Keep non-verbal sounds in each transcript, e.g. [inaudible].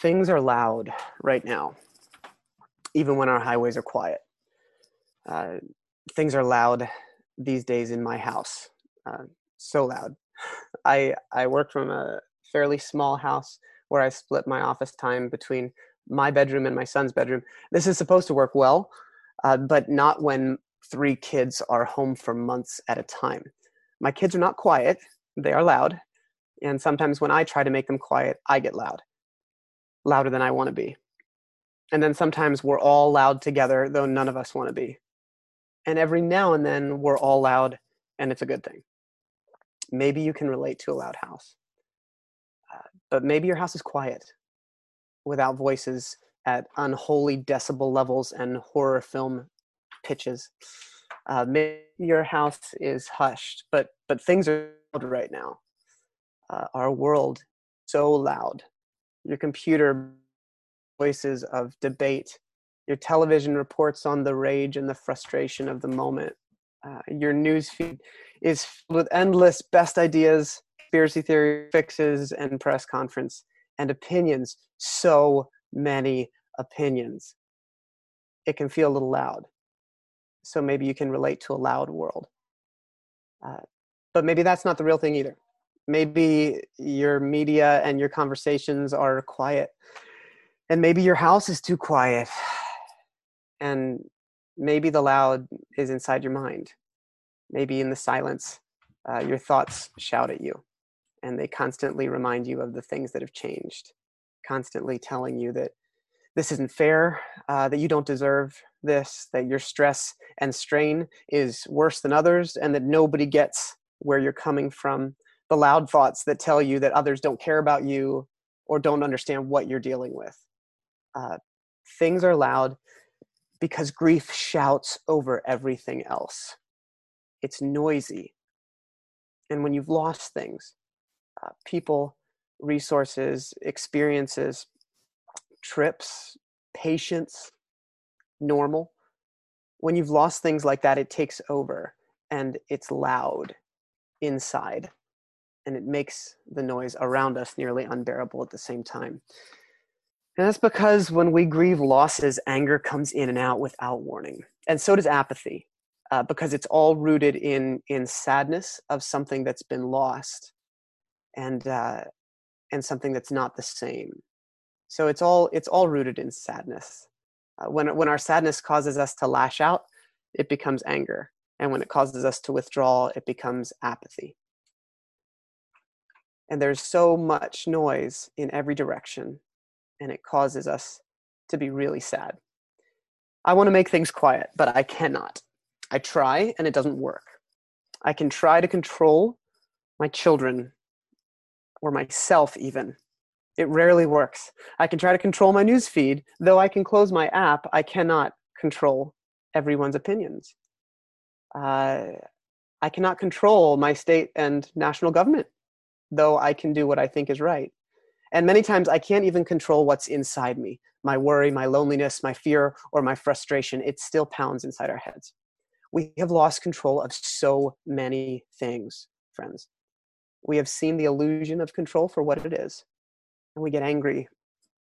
things are loud right now, even when our highways are quiet. Uh, things are loud these days in my house, uh, so loud. I I work from a fairly small house where I split my office time between my bedroom and my son's bedroom. This is supposed to work well, uh, but not when three kids are home for months at a time. My kids are not quiet; they are loud, and sometimes when I try to make them quiet, I get loud louder than I want to be. And then sometimes we're all loud together, though none of us want to be. And every now and then we're all loud, and it's a good thing. Maybe you can relate to a loud house. Uh, but maybe your house is quiet without voices at unholy decibel levels and horror film pitches. Uh, maybe your house is hushed, but but things are loud right now. Uh, our world so loud your computer voices of debate, your television reports on the rage and the frustration of the moment. Uh, your news feed is filled with endless best ideas, conspiracy theory fixes, and press conference and opinions. So many opinions. It can feel a little loud. So maybe you can relate to a loud world. Uh, but maybe that's not the real thing either maybe your media and your conversations are quiet. And maybe your house is too quiet. And maybe the loud is inside your mind. Maybe in the silence uh, your thoughts shout at you. And they constantly remind you of the things that have changed. Constantly telling you that this isn't fair uh, that you don't deserve this that your stress and strain is worse than others and that nobody gets where you're coming from the loud thoughts that tell you that others don't care about you or don't understand what you're dealing with. Uh, things are loud because grief shouts over everything else. It's noisy. And when you've lost things, uh, people, resources, experiences, trips, patience, normal, when you've lost things like that, it takes over and it's loud inside and it makes the noise around us nearly unbearable at the same time. And that's because when we grieve losses, anger comes in and out without warning. And so does apathy, uh, because it's all rooted in, in sadness of something that's been lost and, uh, and something that's not the same. So it's all, it's all rooted in sadness. Uh, when, when our sadness causes us to lash out, it becomes anger. And when it causes us to withdraw, it becomes apathy and there's so much noise in every direction and it causes us to be really sad. I want to make things quiet but i cannot. I try and it doesn't work. I can try to control my children or myself even. It rarely works. I can try to control my news feed. Though i can close my app i cannot control everyone's opinions. Uh, i cannot control my state and national government though I can do what I think is right. And many times I can't even control what's inside me my worry, my loneliness, my fear, or my frustration. It still pounds inside our heads. We have lost control of so many things, friends. We have seen the illusion of control for what it is. And we get angry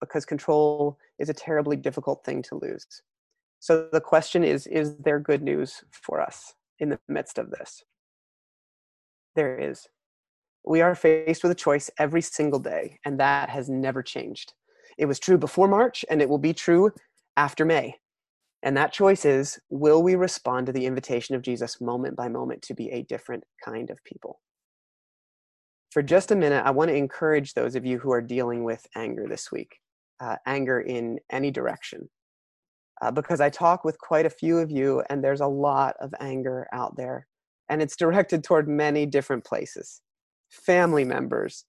because control is a terribly difficult thing to lose. So the question is Is there good news for us in the midst of this? There is we are faced with a choice every single day, and that has never changed. It was true before March, and it will be true after May. And that choice is will we respond to the invitation of Jesus moment by moment to be a different kind of people? For just a minute, I want to encourage those of you who are dealing with anger this week, uh, anger in any direction. Uh, because I talk with quite a few of you, and there's a lot of anger out there, and it's directed toward many different places family members,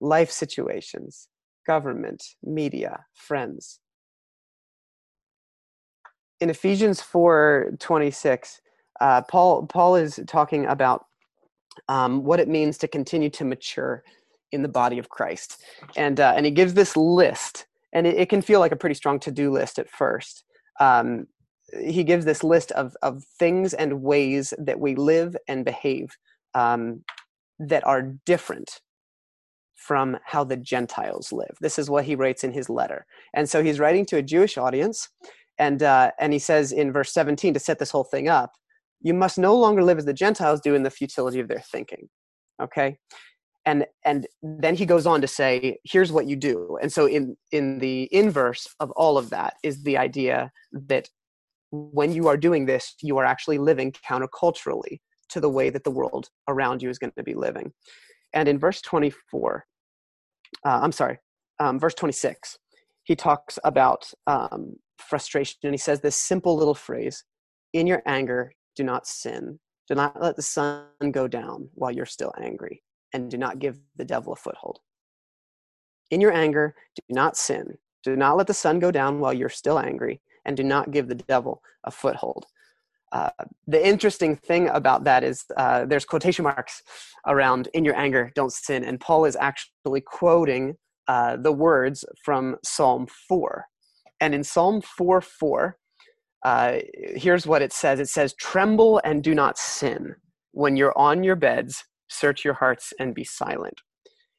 life situations, government, media, friends. In Ephesians 4 26, uh, Paul, Paul is talking about um, what it means to continue to mature in the body of Christ. And, uh, and he gives this list, and it, it, can feel like a pretty strong to do list at first. Um, he gives this list of, of things and ways that we live and behave um, that are different from how the Gentiles live. This is what he writes in his letter. And so he's writing to a Jewish audience, and, uh, and he says in verse 17 to set this whole thing up, you must no longer live as the Gentiles do in the futility of their thinking. Okay? And, and then he goes on to say, here's what you do. And so in, in the inverse of all of that is the idea that when you are doing this, you are actually living counterculturally to the way that the world around you is going to be living. And in verse 24, uh, I'm sorry, um, verse 26, he talks about um, frustration and he says this simple little phrase In your anger, do not sin. Do not let the sun go down while you're still angry, and do not give the devil a foothold. In your anger, do not sin. Do not let the sun go down while you're still angry, and do not give the devil a foothold. Uh, the interesting thing about that is uh, there's quotation marks around in your anger don't sin and paul is actually quoting uh, the words from psalm 4 and in psalm 4 4 uh, here's what it says. It says tremble and do not sin. When you're on your beds search your hearts and be silent.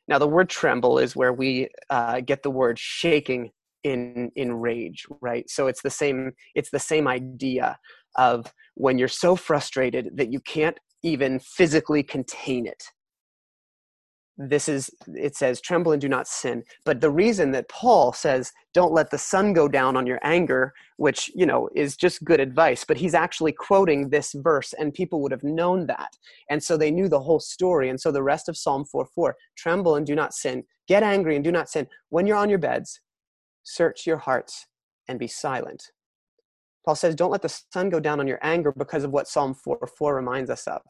Now the word tremble is where we uh, get the word shaking in in rage right? So it's the same it's the same idea of when you're so frustrated that you can't even physically contain it. This is it says tremble and do not sin. But the reason that paul says don't let the sun go down on your anger which you know is just good advice but he's actually quoting this verse and people would have known that. And so they knew the whole story. And so the rest of psalm 4 4 tremble and do not sin. Get angry and do not sin. When you're on your beds search your hearts and be silent. Paul says, Don't let the sun go down on your anger because of what Psalm 4 4 reminds us of.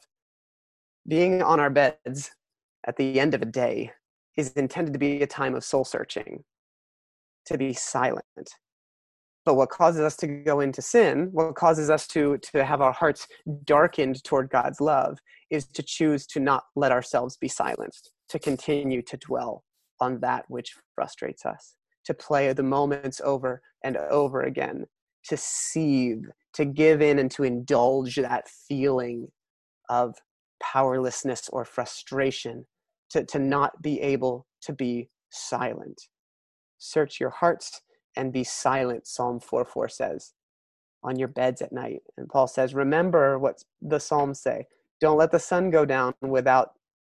Being on our beds at the end of a day is intended to be a time of soul searching, to be silent. But what causes us to go into sin, what causes us to, to have our hearts darkened toward God's love, is to choose to not let ourselves be silenced, to continue to dwell on that which frustrates us to play the moments over and over again, to seethe, to give in and to indulge that feeling of powerlessness or frustration, to, to not be able to be silent. Search your hearts and be silent, Psalm 4 4 says, on your beds at night. And Paul says, remember what the Psalms say. Don't let the sun go down without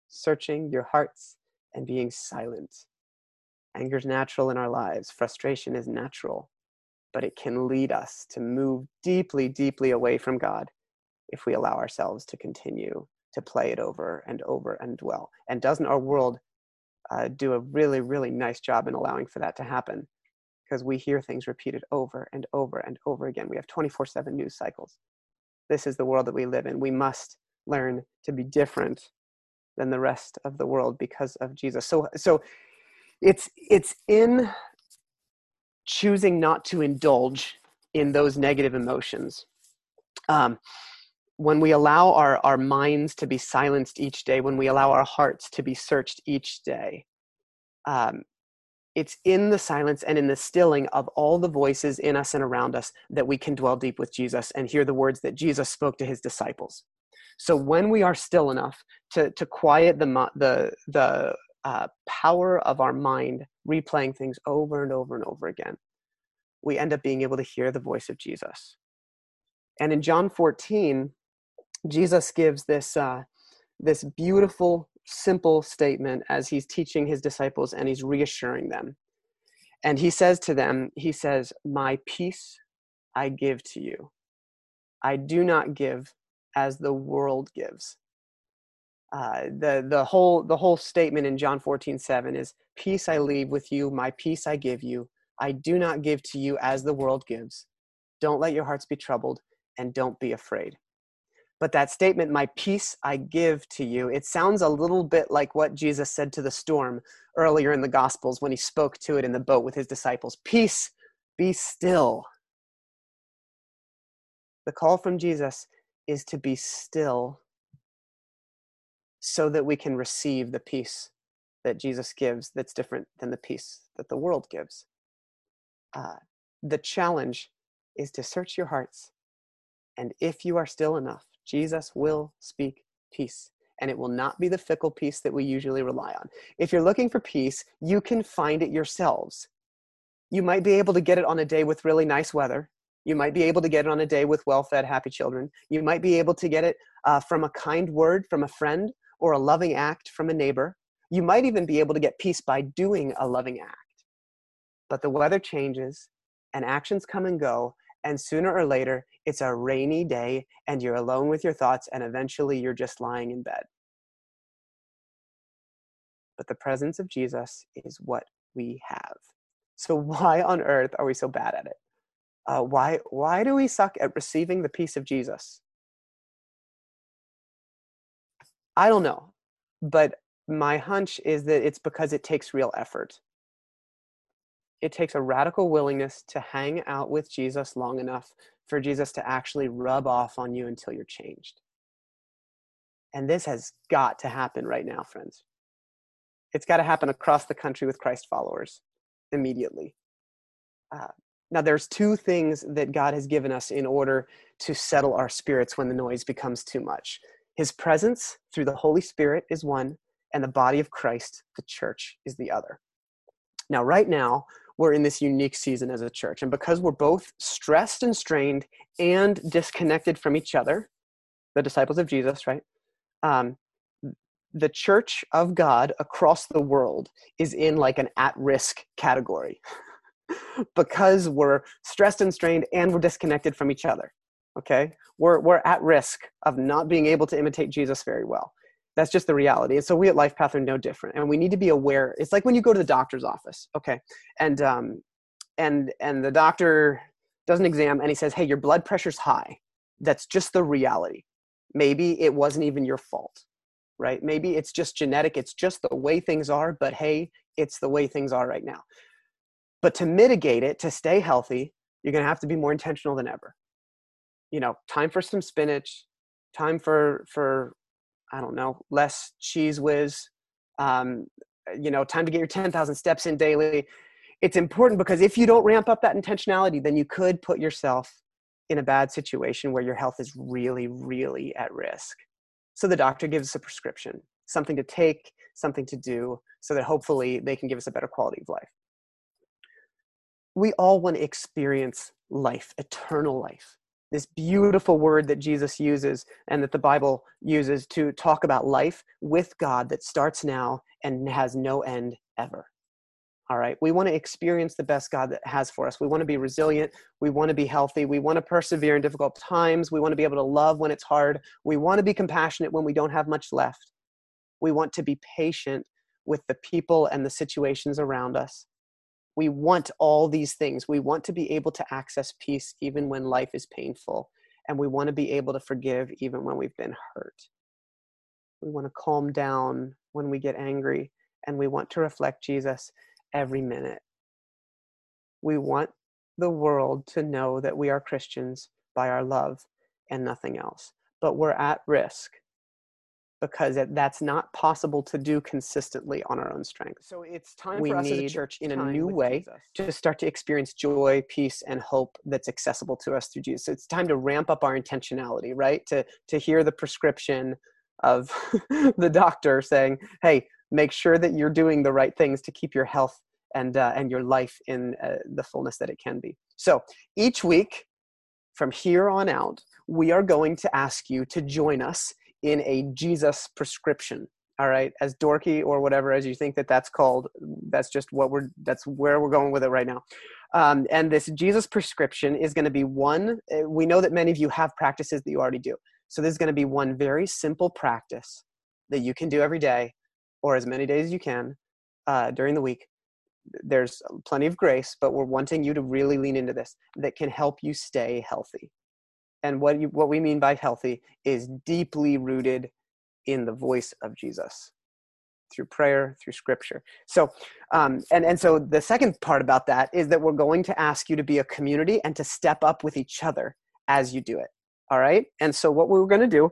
searching your hearts and being silent. Anger is natural in our lives, frustration is natural, but it can lead us to move deeply, deeply away from God if we allow ourselves to continue to play it over and over and dwell. And doesn't our world uh, do a really, really nice job in allowing for that to happen? Because we hear things repeated over and over and over again. We have 24 7 news cycles. This is the world that we live in. We must learn to be different than the rest of the world because of Jesus. So, so it's it's in choosing not to indulge in those negative emotions. Um, when we allow our, our minds to be silenced each day when we allow our hearts to be searched each day um, it's in the silence and in the stilling of all the voices in us and around us that we can dwell deep with jesus and hear the words that jesus spoke to his disciples. So when we are still enough to, to quiet the, the, the uh, power of our mind replaying things over and over and over again, we end up being able to hear the voice of Jesus. And in John 14, Jesus gives this, uh, this beautiful, simple statement as he's teaching his disciples and he's reassuring them. And he says to them, He says, My peace I give to you. I do not give as the world gives. Uh, the the whole the whole statement in John 14, 7 is peace I leave with you, my peace I give you. I do not give to you as the world gives. Don't let your hearts be troubled and don't be afraid. But that statement, my peace I give to you, it sounds a little bit like what Jesus said to the storm earlier in the Gospels when he spoke to it in the boat with his disciples Peace, be still. The call from Jesus is to be still so that we can receive the peace that Jesus gives that's different than the peace that the world gives. Uh, the challenge is to search your hearts, and if you are still enough, Jesus will speak peace. and it will not be the fickle peace that we usually rely on. If you're looking for peace, you can find it yourselves. You might be able to get it on a day with really nice weather. You might be able to get it on a day with well fed, happy children. You might be able to get it uh, from a kind word from a friend or a loving act from a neighbor. You might even be able to get peace by doing a loving act. But the weather changes and actions come and go, and sooner or later, it's a rainy day and you're alone with your thoughts, and eventually you're just lying in bed. But the presence of Jesus is what we have. So, [laughs] why on earth are we so bad at it? Uh, why, why do we suck at receiving the peace of Jesus? I don't know, but my hunch is that it's because it takes real effort. It takes a radical willingness to hang out with Jesus long enough for Jesus to actually rub off on you until you're changed. And this has got to happen right now, friends. It's got to happen across the country with Christ followers immediately. Uh, now, there's two things that God has given us in order to settle our spirits when the noise becomes too much. His presence through the Holy Spirit is one, and the body of Christ, the church, is the other. Now, right now, we're in this unique season as a church. And because we're both stressed and strained and disconnected from each other, the disciples of Jesus, right? Um, the church of God across the world is in like an at risk category [laughs] because we're stressed and strained and we're disconnected from each other. Okay? We're, we're at risk of not being able to imitate Jesus very well that's just the reality. And so we at life path are no different and we need to be aware it's like when you go to the doctor's office okay and um and and the doctor does an exam and he says hey your blood pressure's high. That's just the reality. Maybe it wasn't even your fault right? Maybe it's just genetic it's just the way things are but hey it's the way things are right now. But to mitigate it to stay healthy you're going to have to be more intentional than ever. You know time for some spinach time for for I don't know, less Cheez Whiz, um, you know, time to get your 10,000 steps in daily. It's important because if you don't ramp up that intentionality, then you could put yourself in a bad situation where your health is really, really at risk. So the doctor gives us a prescription, something to take, something to do, so that hopefully they can give us a better quality of life. We all want to experience life, eternal life this beautiful word that Jesus uses and that the Bible uses to talk about life with God that starts now and has no end ever. All right. We want to experience the best God that has for us. We want to be resilient. We want to be healthy. We want to persevere in difficult times. We want to be able to love when it's hard. We want to be compassionate when we don't have much left. We want to be patient with the people and the situations around us we want all these things. We want to be able to access peace even when life is painful. And we want to be able to forgive even when we've been hurt. We want to calm down when we get angry. And we want to reflect Jesus every minute. We want the world to know that we are Christians by our love and nothing else. But we're at risk because that's not possible to do consistently on our own strength. So it's time we for us as a church in a new way Jesus. to start to experience joy, peace, and hope that's accessible to us through Jesus. So it's time to ramp up our intentionality, right? To to hear the prescription of [laughs] the doctor saying, "Hey, make sure that you're doing the right things to keep your health and uh, and your life in uh, the fullness that it can be." So each week, from here on out, we are going to ask you to join us in a Jesus prescription. All right, as dorky or whatever as you think that that's called, that's just what we're that's where we're going with it right now. Um, and this Jesus prescription is going to be one. Eh, we know that many of you have practices that you already do. So this is going to be one very simple practice that you can do every day, or as many days as you can uh, during the week. There's plenty of grace, but we're wanting you to really lean into this that can help you stay healthy and what you, what we mean by healthy is deeply rooted in the voice of Jesus through prayer through scripture. So um, and and so the second part about that is that we're going to ask you to be a community and to step up with each other as you do it. All right? And so what we we're going to do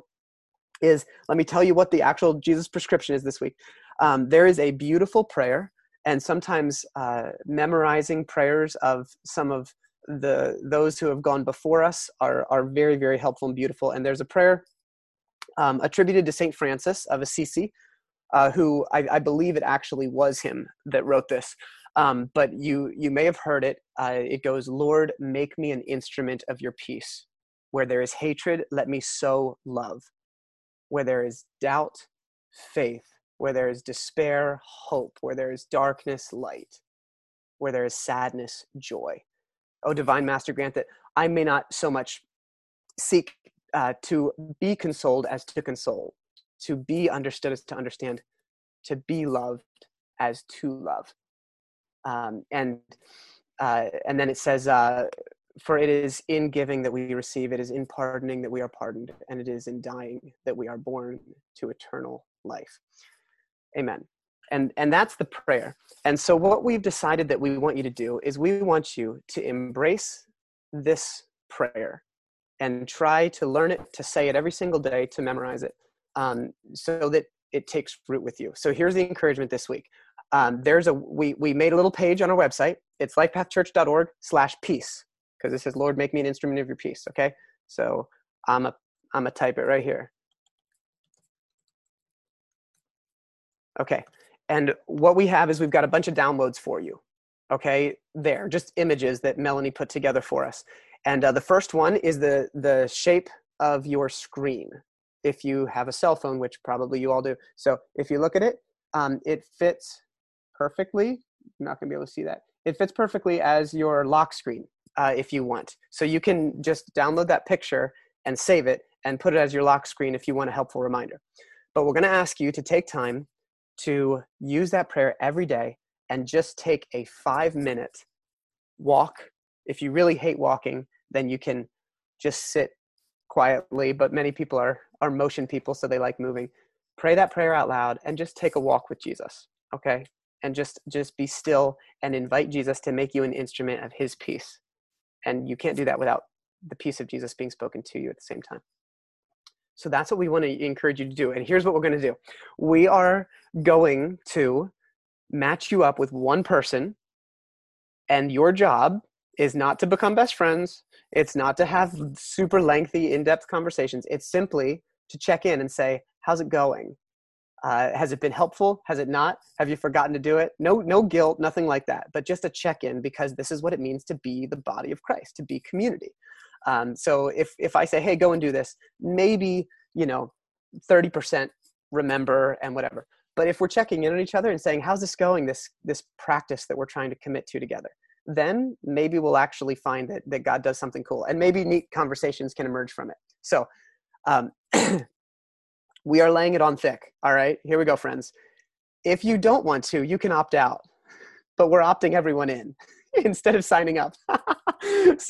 is let me tell you what the actual jesus prescription is this week. Um, there is a beautiful prayer and sometimes uh, memorizing prayers of some of the those who have gone before us are are very very helpful and beautiful and there's a prayer um, attributed to Saint Francis of Assisi, uh, who I, I, believe it actually was him that wrote this. Um, but you you may have heard it. Uh, it goes, "Lord, make me an instrument of your peace. Where there is hatred, let me sow love. Where there is doubt, faith. Where there is despair, hope. Where there is darkness, light. Where there is sadness, joy." Oh, divine Master, grant that I may not so much seek uh, to be consoled as to console, to be understood as to understand, to be loved as to love. Um, and uh, and then it says, uh, "For it is in giving that we receive; it is in pardoning that we are pardoned, and it is in dying that we are born to eternal life." Amen. And and that's the prayer. And so, what we've decided that we want you to do is we want you to embrace this prayer and try to learn it, to say it every single day, to memorize it, um, so that it takes root with you. So here's the encouragement this week. Um, there's a we we made a little page on our website. It's lifepathchurch.org slash peace because it says, Lord, make me an instrument of your peace. Okay. So I'm a I'm a type it right here. Okay. And what we have is we've got a bunch of downloads for you. Okay. There, just images that Melanie put together for us. And uh, the first one is the, the shape of your screen. If you have a cell phone, which probably you all do. So if you look at it, um, it fits perfectly. I'm not to be able to see that. It fits perfectly as your lock screen uh, if you want. So you can just download that picture and save it and put it as your lock screen if you want a helpful reminder. But we're to ask you to take time to use that prayer every day and just take a five minute walk. If you really hate walking, then you can just sit quietly but many people are are motion people so they like moving. Pray that prayer out loud and just take a walk with jesus okay? And just just be still and invite jesus to make you an instrument of his peace. And you can't do that without the peace of jesus being spoken to you at the same time so that's what we want to encourage you to do and here's what we're going to do we are going to match you up with one person and your job is not to become best friends. It's not to have super lengthy, in depth conversations. It's simply to check in and say, How's it going? Uh, has it been helpful? Has it not? Have you forgotten to do it? No, no guilt, nothing like that. But just a check in because this is what it means to be the body of Christ, to be community. Um, so if if I say, "Hey, go and do this," maybe you know, thirty percent remember and whatever. But if we're checking in on each other and saying, "How's this going? This this practice that we're trying to commit to together," then maybe we'll actually find that, that God does something cool and maybe neat conversations can emerge from it. So um, [clears throat] we are laying it on thick. All right, here we go, friends. If you don't want to, you can opt out, but we're opting everyone in [laughs] instead of signing up. so [laughs]